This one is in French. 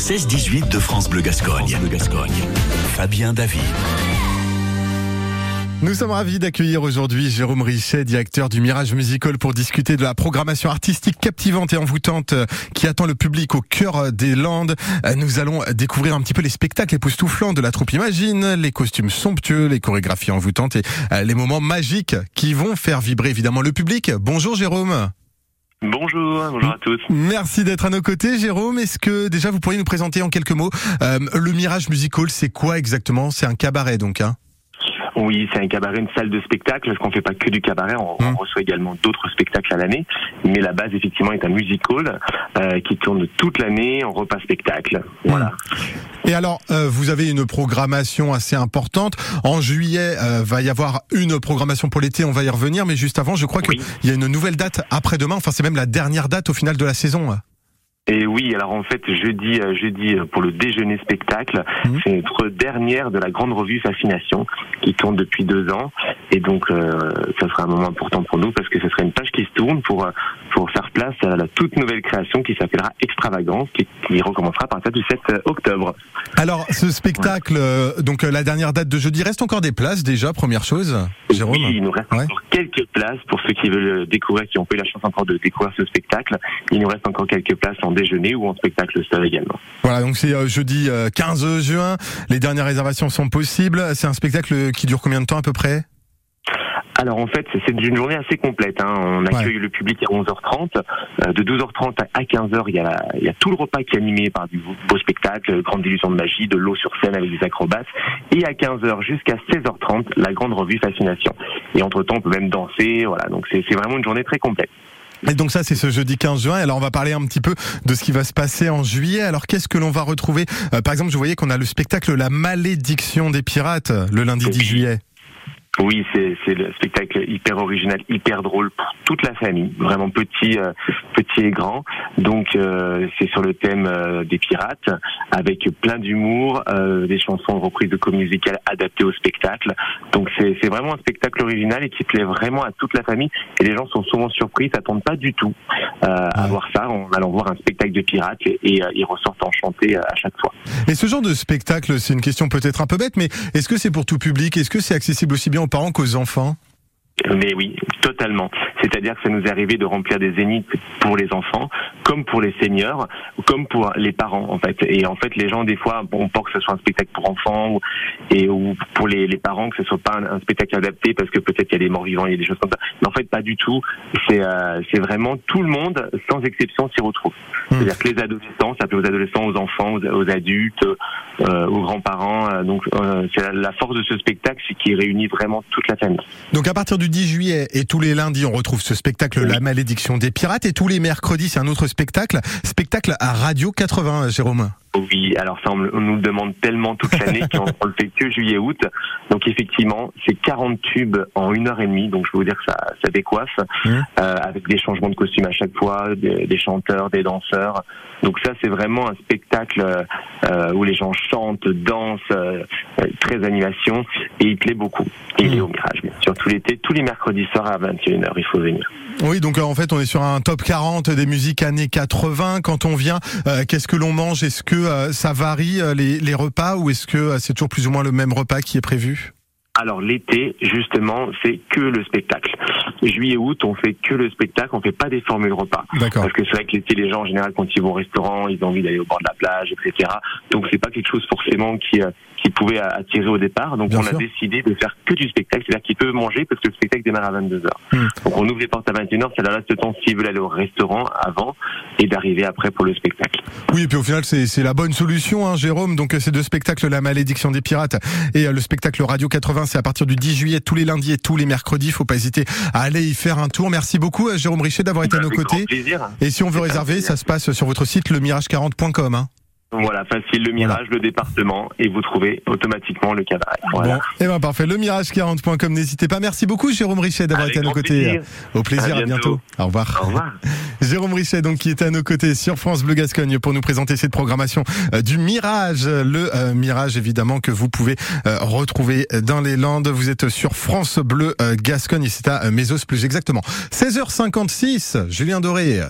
16-18 de France Bleu Gascogne. Bleu Gascogne. Fabien David. Nous sommes ravis d'accueillir aujourd'hui Jérôme Richet, directeur du Mirage Musical, pour discuter de la programmation artistique captivante et envoûtante euh, qui attend le public au cœur des Landes. Euh, nous allons découvrir un petit peu les spectacles époustouflants de la troupe Imagine, les costumes somptueux, les chorégraphies envoûtantes et euh, les moments magiques qui vont faire vibrer évidemment le public. Bonjour Jérôme. Bonjour, bonjour à tous. Merci d'être à nos côtés, Jérôme. Est-ce que déjà vous pourriez nous présenter en quelques mots le Mirage Musical C'est quoi exactement? C'est un cabaret donc, hein? Oui, c'est un cabaret, une salle de spectacle, parce qu'on fait pas que du cabaret, on, mmh. reçoit également d'autres spectacles à l'année. Mais la base, effectivement, est un musical euh, qui tourne toute l'année en repas spectacle. Voilà. Mmh. Et alors, euh, vous avez une programmation assez importante. En juillet, euh, va y avoir une programmation pour l'été, on va y revenir. Mais juste avant, je crois qu'il y a une nouvelle date après-demain. Enfin, c'est même la dernière date au final de la saison. Et oui, alors en fait, jeudi, euh, jeudi euh, pour le déjeuner spectacle, mmh. c'est notre dernière de la grande revue Fascination qui tourne depuis deux ans. Et donc, euh, ça sera un moment important pour nous parce que ce sera une page qui se tourne pour pour faire place à la toute nouvelle création qui s'appellera Extravagance, qui, qui, recommencera à partir du 7 octobre. Alors, ce spectacle, donc la dernière date de jeudi, reste encore des places déjà, première chose, Jérôme? Oui, il nous reste encore quelques places pour ceux qui veulent découvrir, qui ont pas eu la chance encore de découvrir ce spectacle. Il nous reste encore quelques places en déjeuner ou en spectacle seul également. Voilà, donc c'est euh, jeudi 15 euh, juin. Les dernières réservations sont possibles. C'est un spectacle qui dure combien de temps à peu près? Alors en fait, c'est une journée assez complète. Hein. On accueille le public à 11h30. Euh, de 12h30 à 15h, il y, a il y a tout le repas qui est animé par du beau spectacle, grande illusion de magie, de l'eau sur scène avec des acrobates. Et à 15h jusqu'à 16h30, la grande revue Fascination. Et entre-temps, on peut même danser. Voilà, donc c'est vraiment une journée très complète. Et donc ça, c'est ce jeudi 15 juin. Alors on va parler un petit peu de ce qui va se passer en juillet. Alors qu'est-ce que l'on va retrouver? Euh, Par exemple, je voyais qu'on a le spectacle La malédiction des pirates le lundi 10 juillet. Oui, c'est le spectacle hyper original, hyper drôle pour toute la famille, vraiment petit, euh, petit et grand. Donc euh, c'est sur le thème euh, des pirates, avec plein d'humour, des chansons reprises de comédie musicale adaptées au spectacle. Donc c'est vraiment un spectacle original et qui plaît vraiment à toute la famille. Et les gens sont souvent surpris, s'attendent pas du tout à voir ça en allant voir un spectacle de pirates et, et ils ressortent enchantés à chaque fois. Et ce genre de spectacle, c'est une question peut-être un peu bête, mais est-ce que c'est pour tout public? Est-ce que c'est accessible aussi bien aux parents qu'aux enfants? Mais oui, totalement. C'est-à-dire que ça nous est arrivé de remplir des zéniths pour les enfants, comme pour les seniors, comme pour les parents en fait. Et en fait, les gens des fois ont peur que ce soit un spectacle pour enfants ou, et ou pour les, les parents que ce soit pas un, spectacle adapté parce que peut-être qu'il y a des morts vivants, il y a des choses comme ça. Mais en fait, pas du tout. C'est euh, c'est vraiment tout le monde, sans exception, s'y retrouve. Hmm. C'est-à-dire que les adolescents, ça peut aux adolescents, aux enfants, aux, adultes, euh, aux grands-parents. Euh, donc c'est la, la, force de ce spectacle, c'est qu'il réunit vraiment toute la famille. Donc à partir du 10 juillet et tous les lundis, on retrouve ce spectacle La Malédiction des Pirates. Et tous les mercredis, c'est un autre spectacle, spectacle à Radio 80, Jérôme. Oui, alors ça, on, nous le demande tellement toute l'année qu'on le fait que juillet-août. Donc effectivement, c'est 40 tubes en une heure et demie, donc je peux vous dire que ça, ça décoiffe, mmh. euh, avec des changements de costumes à chaque fois, des, chanteurs, des danseurs. Donc ça, c'est vraiment un spectacle euh, où les gens chantent, dansent, euh, très animation, et il plaît beaucoup. Et il est mmh. au Mirage, bien sûr, tout l'été, tous les mercredis soirs à 21h, il faut venir. Oui, donc en fait, on est sur un top 40 des musiques années 80. Quand on vient, qu'est-ce que l'on mange? Est-ce que euh, ça varie euh, les, repas ou est-ce que euh, c'est toujours plus ou moins le même repas qui est prévu? Alors l'été, justement, c'est que le spectacle. Juillet, août, on fait que le spectacle, on fait pas des formules repas. Parce que c'est vrai que l'été, les gens en général, quand ils vont au restaurant, ils ont envie d'aller au bord de la plage, etc. Donc c'est pas quelque chose forcément qui qui pouvait attirer au départ. Donc on a décidé de faire que du spectacle, c'est-à-dire qu'ils peuvent manger parce que le spectacle démarre à 22h. Hmm. Donc on ouvre les portes à 21h, ça leur laisse le temps s'ils veulent aller au restaurant avant et d'arriver après pour le spectacle. Oui, et puis au final c'est la bonne solution, hein, Jérôme. Donc ces deux spectacles, La Malédiction des Pirates et euh, le spectacle Radio 80, c'est à partir du 10 juillet tous les lundis et tous les mercredis. Faut pas hésiter à aller y faire un tour. Merci beaucoup euh, Jérôme Richet d'avoir été à nos côtés. Et si on veut réserver, ça se passe sur votre site lemirage40.com. Hein. Voilà, facile, le Mirage, le département, et vous trouvez automatiquement le cabaret. Voilà. Bon, et eh ben parfait, le mirage40.com, n'hésitez pas. Merci beaucoup Jérôme Richet d'avoir été à nos côtés. Au plaisir, à, bientôt. Au revoir. Au revoir. Jérôme Richet, donc, qui était à nos côtés sur France Bleu Gascogne pour nous présenter cette programmation euh, du Mirage. Le euh, Mirage, évidemment, que vous pouvez euh, retrouver dans les Landes. Vous êtes sur France Bleu Gascogne et c'est à Mésos plus exactement. 16h56, Julien Doré.